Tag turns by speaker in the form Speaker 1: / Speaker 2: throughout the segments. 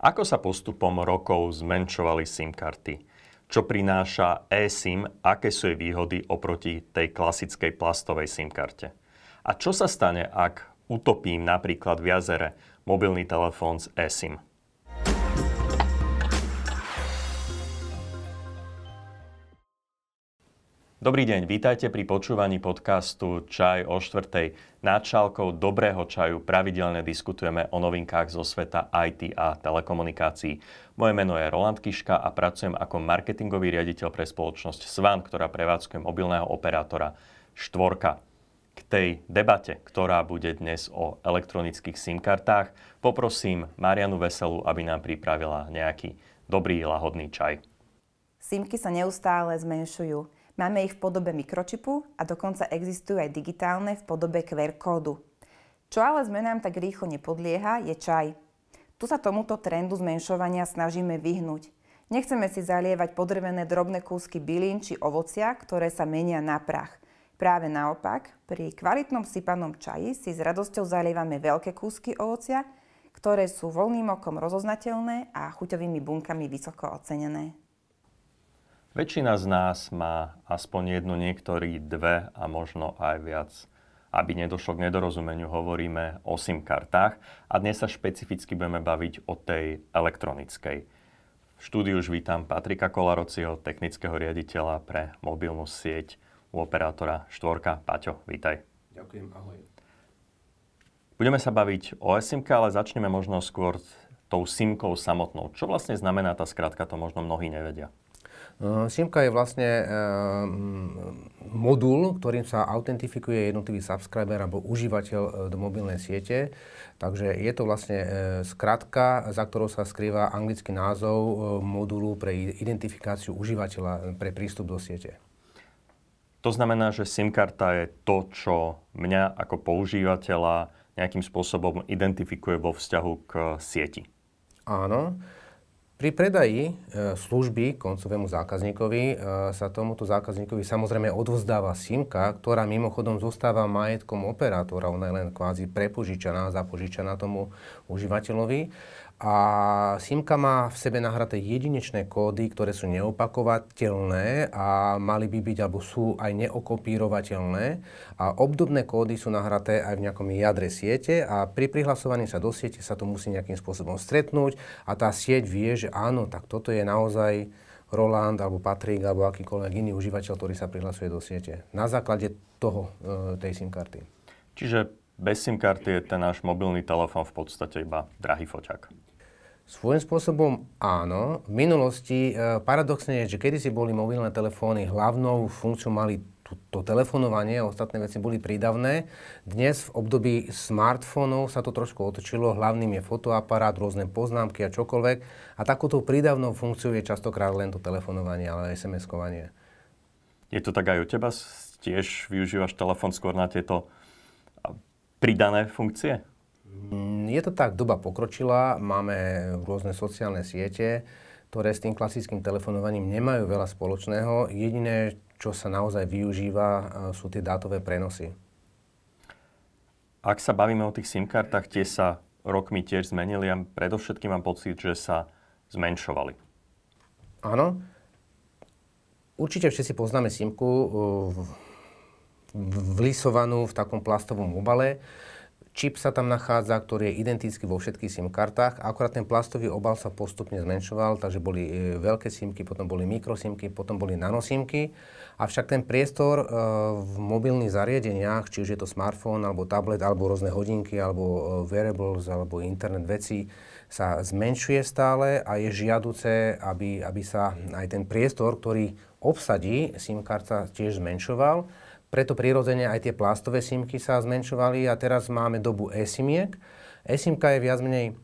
Speaker 1: Ako sa postupom rokov zmenšovali SIM karty? Čo prináša eSIM? Aké sú jej výhody oproti tej klasickej plastovej SIM karte? A čo sa stane, ak utopím napríklad v jazere mobilný telefón s eSIM? Dobrý deň, vítajte pri počúvaní podcastu Čaj o štvrtej. Náčalkou dobrého čaju pravidelne diskutujeme o novinkách zo sveta IT a telekomunikácií. Moje meno je Roland Kiška a pracujem ako marketingový riaditeľ pre spoločnosť Svan, ktorá prevádzkuje mobilného operátora Štvorka. K tej debate, ktorá bude dnes o elektronických SIM kartách, poprosím Marianu Veselu, aby nám pripravila nejaký dobrý, lahodný čaj.
Speaker 2: SIMky sa neustále zmenšujú. Máme ich v podobe mikročipu a dokonca existujú aj digitálne v podobe QR kódu. Čo ale zmenám tak rýchlo nepodlieha, je čaj. Tu sa tomuto trendu zmenšovania snažíme vyhnúť. Nechceme si zalievať podrvené drobné kúsky bylín či ovocia, ktoré sa menia na prach. Práve naopak, pri kvalitnom sypanom čaji si s radosťou zalievame veľké kúsky ovocia, ktoré sú voľným okom rozoznateľné a chuťovými bunkami vysoko ocenené.
Speaker 1: Väčšina z nás má aspoň jednu, niektorí dve a možno aj viac. Aby nedošlo k nedorozumeniu, hovoríme o SIM kartách a dnes sa špecificky budeme baviť o tej elektronickej. V štúdiu už vítam Patrika Kolarociho, technického riaditeľa pre mobilnú sieť u operátora Štvorka. Paťo, vítaj.
Speaker 3: Ďakujem, ahoj.
Speaker 1: Budeme sa baviť o SIM, ale začneme možno skôr tou SIMkou samotnou. Čo vlastne znamená tá skratka, to možno mnohí nevedia.
Speaker 3: Eh, SIMka je vlastne eh, modul, ktorým sa autentifikuje jednotlivý subscriber alebo užívateľ eh, do mobilnej siete. Takže je to vlastne skratka, za ktorou sa skrýva anglický názov modulu pre identifikáciu užívateľa pre prístup do siete.
Speaker 1: To znamená, že SIM karta je to, čo mňa ako používateľa nejakým spôsobom identifikuje vo vzťahu k sieti.
Speaker 3: Áno. Pri predaji e, služby koncovému zákazníkovi e, sa tomuto zákazníkovi samozrejme odvzdáva SIMka, ktorá mimochodom zostáva majetkom operátora. Ona je len kvázi prepožičaná, zapožičaná tomu užívateľovi. A SIMka má v sebe nahraté jedinečné kódy, ktoré sú neopakovateľné a mali by byť alebo sú aj neokopírovateľné. A obdobné kódy sú nahraté aj v nejakom jadre siete a pri prihlasovaní sa do siete sa to musí nejakým spôsobom stretnúť a tá sieť vie, že áno, tak toto je naozaj Roland alebo Patrik alebo akýkoľvek iný užívateľ, ktorý sa prihlasuje do siete. Na základe toho, e, tej SIM karty.
Speaker 1: Čiže bez SIM karty je ten náš mobilný telefón v podstate iba drahý foťak.
Speaker 3: Svojím spôsobom áno. V minulosti e, paradoxne je, že kedysi boli mobilné telefóny hlavnou funkciou mali to telefonovanie, ostatné veci boli prídavné. Dnes v období smartfónov sa to trošku otočilo, hlavným je fotoaparát, rôzne poznámky a čokoľvek. A takouto prídavnou funkciou je častokrát len to telefonovanie, ale SMS-kovanie.
Speaker 1: Je to tak aj u teba? Tiež využívaš telefón skôr na tieto pridané funkcie?
Speaker 3: Mm, je to tak, doba pokročila, máme rôzne sociálne siete, ktoré s tým klasickým telefonovaním nemajú veľa spoločného. Jediné, čo sa naozaj využíva, sú tie dátové prenosy.
Speaker 1: Ak sa bavíme o tých SIM kartách, tie sa rokmi tiež zmenili a predovšetkým mám pocit, že sa zmenšovali.
Speaker 3: Áno. Určite všetci poznáme SIMku vlisovanú v takom plastovom obale. Čip sa tam nachádza, ktorý je identický vo všetkých SIM kartách. Akorát ten plastový obal sa postupne zmenšoval, takže boli e, veľké SIMky, potom boli mikrosimky, potom boli nanosimky. Avšak ten priestor e, v mobilných zariadeniach, či už je to smartfón, alebo tablet, alebo rôzne hodinky, alebo e, wearables, alebo internet veci, sa zmenšuje stále a je žiaduce, aby, aby sa aj ten priestor, ktorý obsadí SIM karta, tiež zmenšoval. Preto prirodzene aj tie plastové simky sa zmenšovali a teraz máme dobu e-simiek. E-simka je viac menej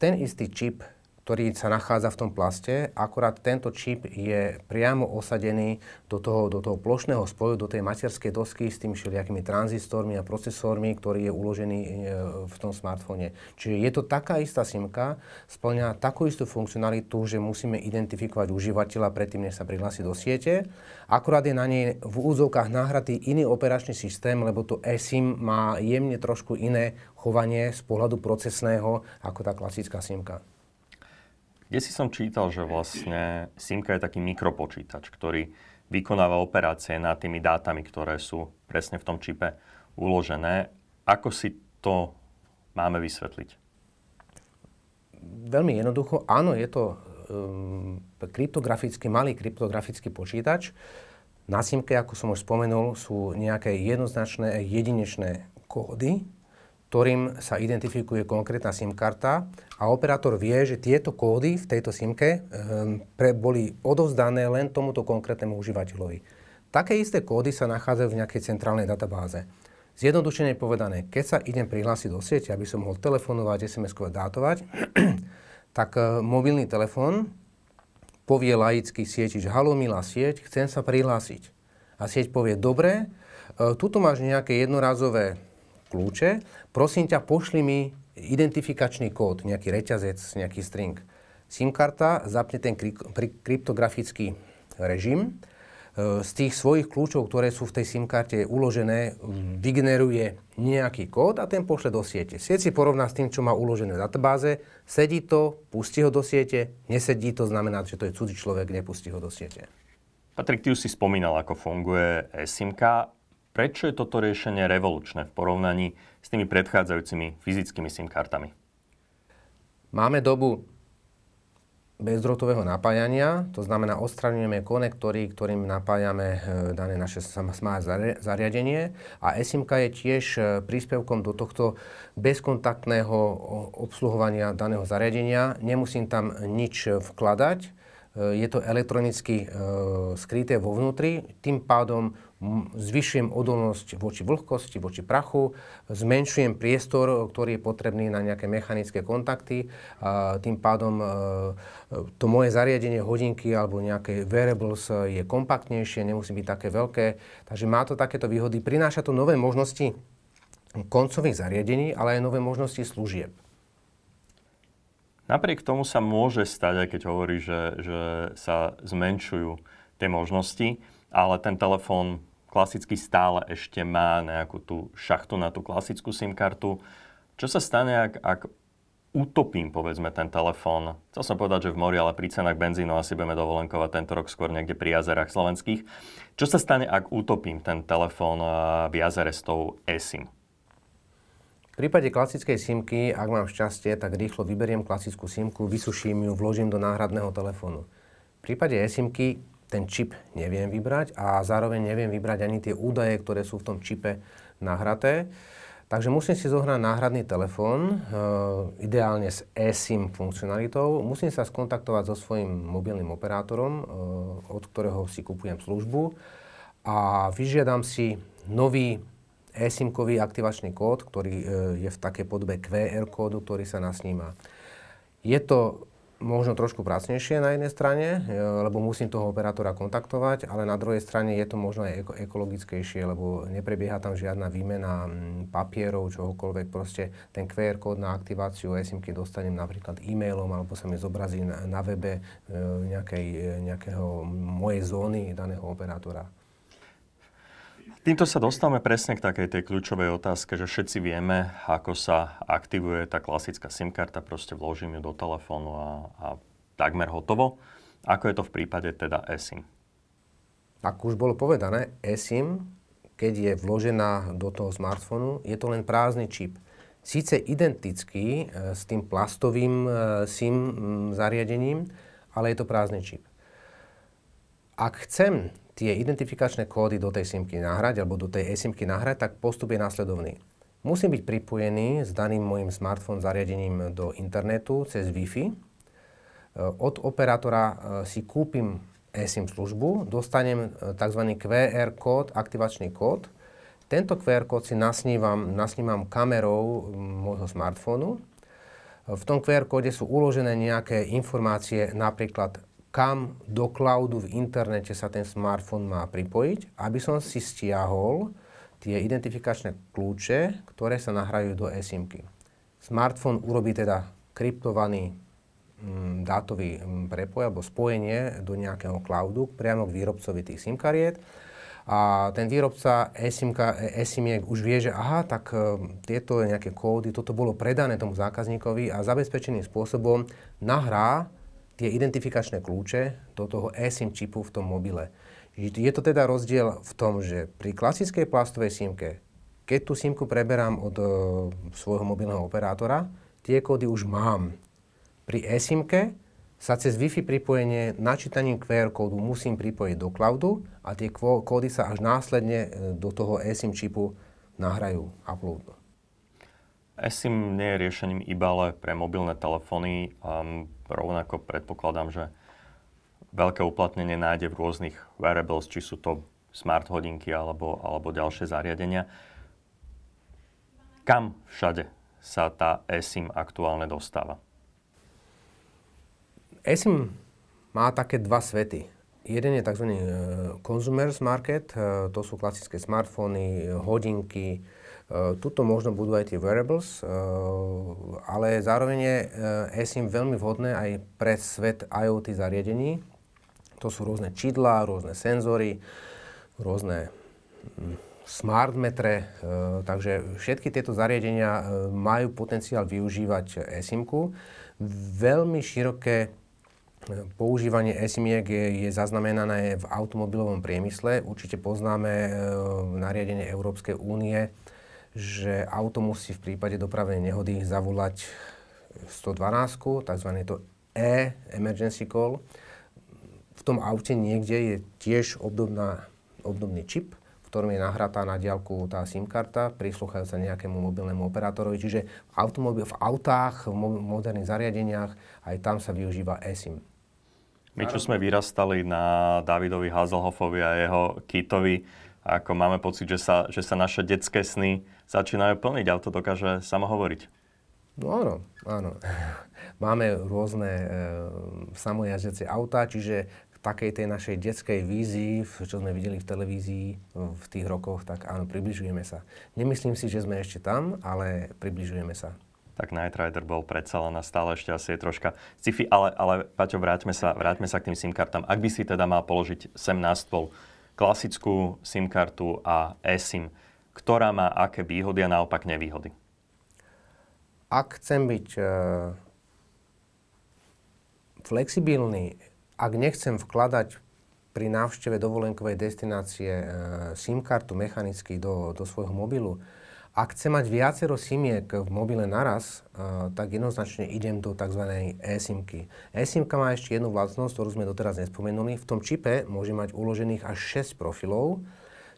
Speaker 3: ten istý čip, ktorý sa nachádza v tom plaste, akorát tento čip je priamo osadený do toho, do toho plošného spoju, do tej materskej dosky s tými všelijakými tranzistormi a procesormi, ktorý je uložený e, v tom smartfóne. Čiže je to taká istá simka, splňa takú istú funkcionalitu, že musíme identifikovať užívateľa predtým, než sa prihlási do siete. Akurát je na nej v úzovkách nahratý iný operačný systém, lebo to eSIM má jemne trošku iné chovanie z pohľadu procesného ako tá klasická simka.
Speaker 1: Kde si som čítal, že vlastne SIMka je taký mikropočítač, ktorý vykonáva operácie nad tými dátami, ktoré sú presne v tom čipe uložené. Ako si to máme vysvetliť?
Speaker 3: Veľmi jednoducho, áno, je to um, kryptografický, malý kryptografický počítač. Na SIMke, ako som už spomenul, sú nejaké jednoznačné jedinečné kódy, ktorým sa identifikuje konkrétna SIM karta a operátor vie, že tieto kódy v tejto SIMke um, pre, boli odovzdané len tomuto konkrétnemu užívateľovi. Také isté kódy sa nachádzajú v nejakej centrálnej databáze. Zjednodušene povedané, keď sa idem prihlásiť do siete, aby som mohol telefonovať, SMS-kovať, dátovať, tak uh, mobilný telefón povie laický sieti, že halo milá sieť, chcem sa prihlásiť. A sieť povie, dobre, uh, tuto máš nejaké jednorazové kľúče, prosím ťa, pošli mi identifikačný kód, nejaký reťazec, nejaký string. SIM karta zapne ten kryptografický režim, e, z tých svojich kľúčov, ktoré sú v tej SIM karte uložené, vygeneruje nejaký kód a ten pošle do siete. Sieť si porovná s tým, čo má uložené v databáze, sedí to, pustí ho do siete, nesedí to, znamená, že to je cudzí človek, nepustí ho do siete.
Speaker 1: Patrik, ty už si spomínal, ako funguje SIMka. Prečo je toto riešenie revolučné v porovnaní s tými predchádzajúcimi fyzickými SIM kartami?
Speaker 3: Máme dobu bezdrotového napájania, to znamená odstraňujeme konektory, ktorým napájame e, dané naše smart zariadenie a eSIM je tiež e, príspevkom do tohto bezkontaktného obsluhovania daného zariadenia. Nemusím tam nič vkladať, e, je to elektronicky skryté vo vnútri, tým pádom zvyšujem odolnosť voči vlhkosti, voči prachu, zmenšujem priestor, ktorý je potrebný na nejaké mechanické kontakty. A tým pádom e, to moje zariadenie hodinky alebo nejaké wearables je kompaktnejšie, nemusí byť také veľké. Takže má to takéto výhody. Prináša to nové možnosti koncových zariadení, ale aj nové možnosti služieb.
Speaker 1: Napriek tomu sa môže stať, aj keď hovorí, že, že sa zmenšujú tie možnosti, ale ten telefón klasicky stále ešte má nejakú tú šachtu na tú klasickú SIM kartu. Čo sa stane, ak, ak utopím, povedzme, ten telefón. Chcel som povedať, že v mori, ale pri cenách benzínu asi budeme dovolenkovať tento rok skôr niekde pri jazerách slovenských. Čo sa stane, ak utopím ten telefón v jazere s tou eSIM?
Speaker 3: V prípade klasickej simky, ak mám šťastie, tak rýchlo vyberiem klasickú simku, vysuším ju, vložím do náhradného telefónu. V prípade eSIMky ten čip neviem vybrať a zároveň neviem vybrať ani tie údaje, ktoré sú v tom čipe nahraté. Takže musím si zohnať náhradný telefón, e, ideálne s eSIM funkcionalitou. Musím sa skontaktovať so svojím mobilným operátorom, e, od ktorého si kupujem službu a vyžiadam si nový eSIM-kový aktivačný kód, ktorý e, je v takej podobe QR kódu, ktorý sa nasníma. Je to možno trošku pracnejšie na jednej strane, e, lebo musím toho operátora kontaktovať, ale na druhej strane je to možno aj ekologickejšie, lebo neprebieha tam žiadna výmena papierov, čohokoľvek. Proste ten QR kód na aktiváciu eSIMky dostanem napríklad e-mailom, alebo sa mi zobrazí na, na webe e, nejakej, e, nejakého mojej zóny daného operátora.
Speaker 1: Týmto sa dostávame presne k takej tej kľúčovej otázke, že všetci vieme, ako sa aktivuje tá klasická SIM karta, proste vložím ju do telefónu a, a takmer hotovo. Ako je to v prípade teda eSIM?
Speaker 3: Ako už bolo povedané, eSIM, keď je vložená do toho smartfónu, je to len prázdny čip. Síce identický e, s tým plastovým e, SIM zariadením, ale je to prázdny čip. Ak chcem tie identifikačné kódy do tej SIMky nahrať alebo do tej eSIMky nahrať, tak postup je následovný. Musím byť pripojený s daným môjim smartfón zariadením do internetu cez Wi-Fi. E, od operátora e, si kúpim eSIM službu, dostanem e, tzv. QR kód, aktivačný kód. Tento QR kód si nasnívam, nasnívam kamerou môjho smartfónu. V tom QR kóde sú uložené nejaké informácie, napríklad kam do cloudu v internete sa ten smartfón má pripojiť, aby som si stiahol tie identifikačné kľúče, ktoré sa nahrajú do eSIMky. Smartfón urobí teda kryptovaný mm, dátový mm, prepoj alebo spojenie do nejakého cloudu priamo k výrobcovi tých SIM kariet a ten výrobca eSIMiek už vie, že aha, tak e, tieto nejaké kódy, toto bolo predané tomu zákazníkovi a zabezpečeným spôsobom nahrá tie identifikačné kľúče do toho eSIM čipu v tom mobile. Je to teda rozdiel v tom, že pri klasickej plastovej simke, keď tú simku preberám od uh, svojho mobilného operátora, tie kódy už mám. Pri eSIMke sa cez Wi-Fi pripojenie načítaním QR kódu musím pripojiť do cloudu a tie kódy sa až následne e, do toho eSIM čipu nahrajú, uploadu.
Speaker 1: eSIM nie je riešením iba ale pre mobilné telefóny. Um, rovnako predpokladám, že veľké uplatnenie nájde v rôznych wearables, či sú to smart hodinky alebo, alebo ďalšie zariadenia. Kam všade sa tá eSIM aktuálne dostáva?
Speaker 3: eSIM má také dva svety. Jeden je tzv. E, consumers market, e, to sú klasické smartfóny, hodinky, e, tuto možno budú aj tie wearables, ale zároveň je eSIM veľmi vhodné aj pre svet IoT zariadení. To sú rôzne čidlá, rôzne senzory, rôzne hm, smart metre, takže všetky tieto zariadenia majú potenciál využívať eSIMku. Veľmi široké Používanie SIMiek je, je zaznamenané v automobilovom priemysle. Určite poznáme nariadenie Európskej únie, že auto musí v prípade dopravnej nehody zavolať 112, tzv. to E-emergency call. V tom aute niekde je tiež obdobná, obdobný čip, v ktorom je nahratá na diálku tá SIM karta, prislúchajúca nejakému mobilnému operátorovi. Čiže v, automobil, v autách, v moderných zariadeniach, aj tam sa využíva eSIM.
Speaker 1: My, čo sme vyrastali na Davidovi Hazelhoffovi a jeho Kitovi, ako máme pocit, že sa, že sa naše detské sny začínajú plniť, ale to dokáže samo hovoriť.
Speaker 3: No áno, áno. Máme rôzne e, samojazdiace autá, čiže k takej tej našej detskej vízii, čo sme videli v televízii v tých rokoch, tak áno, približujeme sa. Nemyslím si, že sme ešte tam, ale približujeme sa
Speaker 1: tak Night Rider bol predsa len a stále ešte asi je troška sci-fi, ale, ale Paťo, vráťme sa, vráťme sa k tým SIM kartám. Ak by si teda mal položiť sem na stôl klasickú SIM kartu a eSIM, ktorá má aké výhody a naopak nevýhody?
Speaker 3: Ak chcem byť uh, flexibilný, ak nechcem vkladať pri návšteve dovolenkovej destinácie uh, SIM kartu mechanicky do, do svojho mobilu, ak chcem mať viacero simiek v mobile naraz, uh, tak jednoznačne idem do tzv. eSIMky. eSIMka má ešte jednu vlastnosť, ktorú sme doteraz nespomenuli. V tom čipe môže mať uložených až 6 profilov,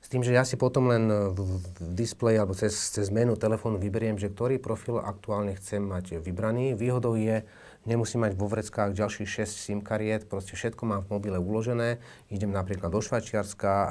Speaker 3: s tým, že ja si potom len v, v displeji alebo cez, cez menu telefónu vyberiem, že ktorý profil aktuálne chcem mať vybraný. Výhodou je, nemusím mať vo vreckách ďalších 6 SIM kariet, proste všetko mám v mobile uložené. Idem napríklad do Švajčiarska, e,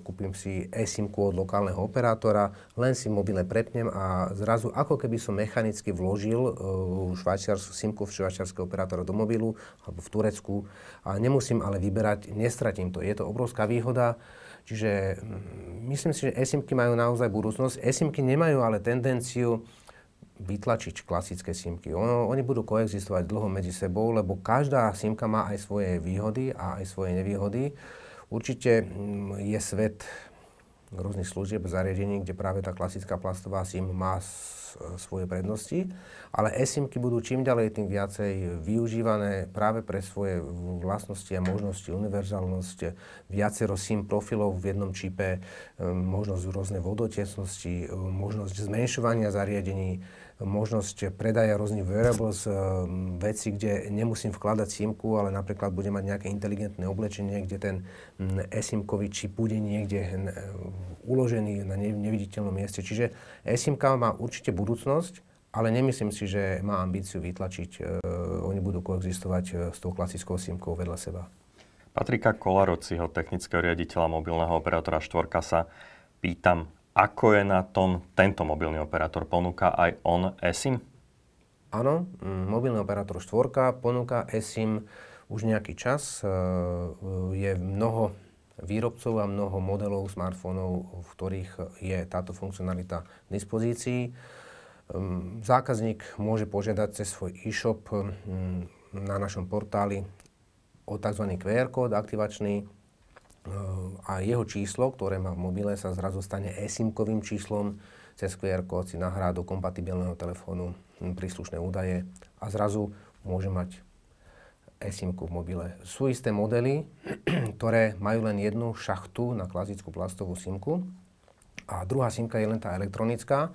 Speaker 3: kúpim si eSIMku od lokálneho operátora, len si mobile prepnem a zrazu ako keby som mechanicky vložil e, švajčiarsku SIMku v švajčiarského operátora do mobilu alebo v Turecku a nemusím ale vyberať, nestratím to. Je to obrovská výhoda. Čiže mm, myslím si, že eSIMky majú naozaj budúcnosť. eSIMky nemajú ale tendenciu vytlačiť klasické simky. Ono, oni budú koexistovať dlho medzi sebou, lebo každá simka má aj svoje výhody a aj svoje nevýhody. Určite mm, je svet rôznych služieb, zariadení, kde práve tá klasická plastová SIM má svoje prednosti, ale eSIMky budú čím ďalej tým viacej využívané práve pre svoje vlastnosti a možnosti, univerzálnosť, viacero SIM profilov v jednom čipe, možnosť rôzne vodotesnosti, možnosť zmenšovania zariadení, možnosť predaja rôznych wearables, veci, kde nemusím vkladať SIMku, ale napríklad budem mať nejaké inteligentné oblečenie, kde ten eSIMkový čip bude niekde uložený na neviditeľnom mieste. Čiže eSIMka má určite budúcnosť, ale nemyslím si, že má ambíciu vytlačiť. Eh, oni budú koexistovať s tou klasickou SIMkou vedľa seba.
Speaker 1: Patrika Kolarociho, technického riaditeľa mobilného operátora Štvorka sa pýtam, ako je na tom tento mobilný operátor? Ponúka aj on eSIM?
Speaker 3: Áno, mobilný operátor štvorka ponúka eSIM už nejaký čas. E, je mnoho výrobcov a mnoho modelov smartfónov, v ktorých je táto funkcionalita k dispozícii. Mm, zákazník môže požiadať cez svoj e-shop mm, na našom portáli o tzv. QR kód aktivačný, a jeho číslo, ktoré má v mobile, sa zrazu stane eSIM-kovým číslom, cez QR kód si nahrá do kompatibilného telefónu príslušné údaje a zrazu môže mať eSIMku v mobile. Sú isté modely, ktoré majú len jednu šachtu na klasickú plastovú SIMku a druhá SIMka je len tá elektronická.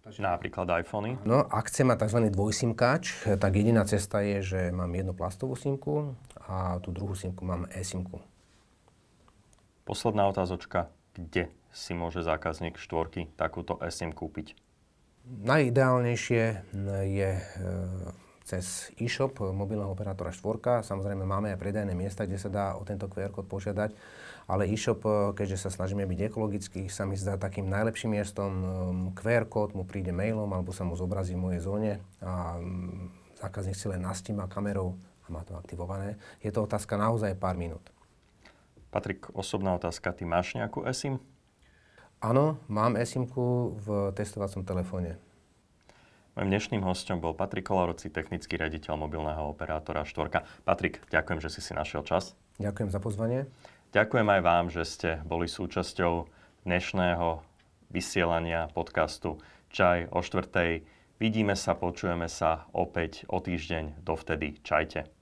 Speaker 1: Napríklad iPhony.
Speaker 3: No, ak chcem mať tzv. dvojsimkač, tak jediná cesta je, že mám jednu plastovú SIMku a tú druhú SIMku mám eSIMku.
Speaker 1: Posledná otázočka. Kde si môže zákazník štvorky takúto eSIM kúpiť?
Speaker 3: Najideálnejšie je e, cez e-shop mobilného operátora štvorka. Samozrejme máme aj predajné miesta, kde sa dá o tento QR kód požiadať, ale e-shop, e, keďže sa snažíme byť ekologický, sa mi zdá takým najlepším miestom. E, QR kód mu príde mailom alebo sa mu zobrazí v mojej zóne a zákazník si len nastíma kamerou a má to aktivované. Je to otázka naozaj pár minút.
Speaker 1: Patrik, osobná otázka. Ty máš nejakú eSIM?
Speaker 3: Áno, mám eSIMku v testovacom telefóne.
Speaker 1: Mojím dnešným hostom bol Patrik Kolaroci, technický riaditeľ mobilného operátora Štvorka. Patrik, ďakujem, že si si našiel čas.
Speaker 3: Ďakujem za pozvanie.
Speaker 1: Ďakujem aj vám, že ste boli súčasťou dnešného vysielania podcastu Čaj o štvrtej. Vidíme sa, počujeme sa opäť o týždeň. Dovtedy čajte.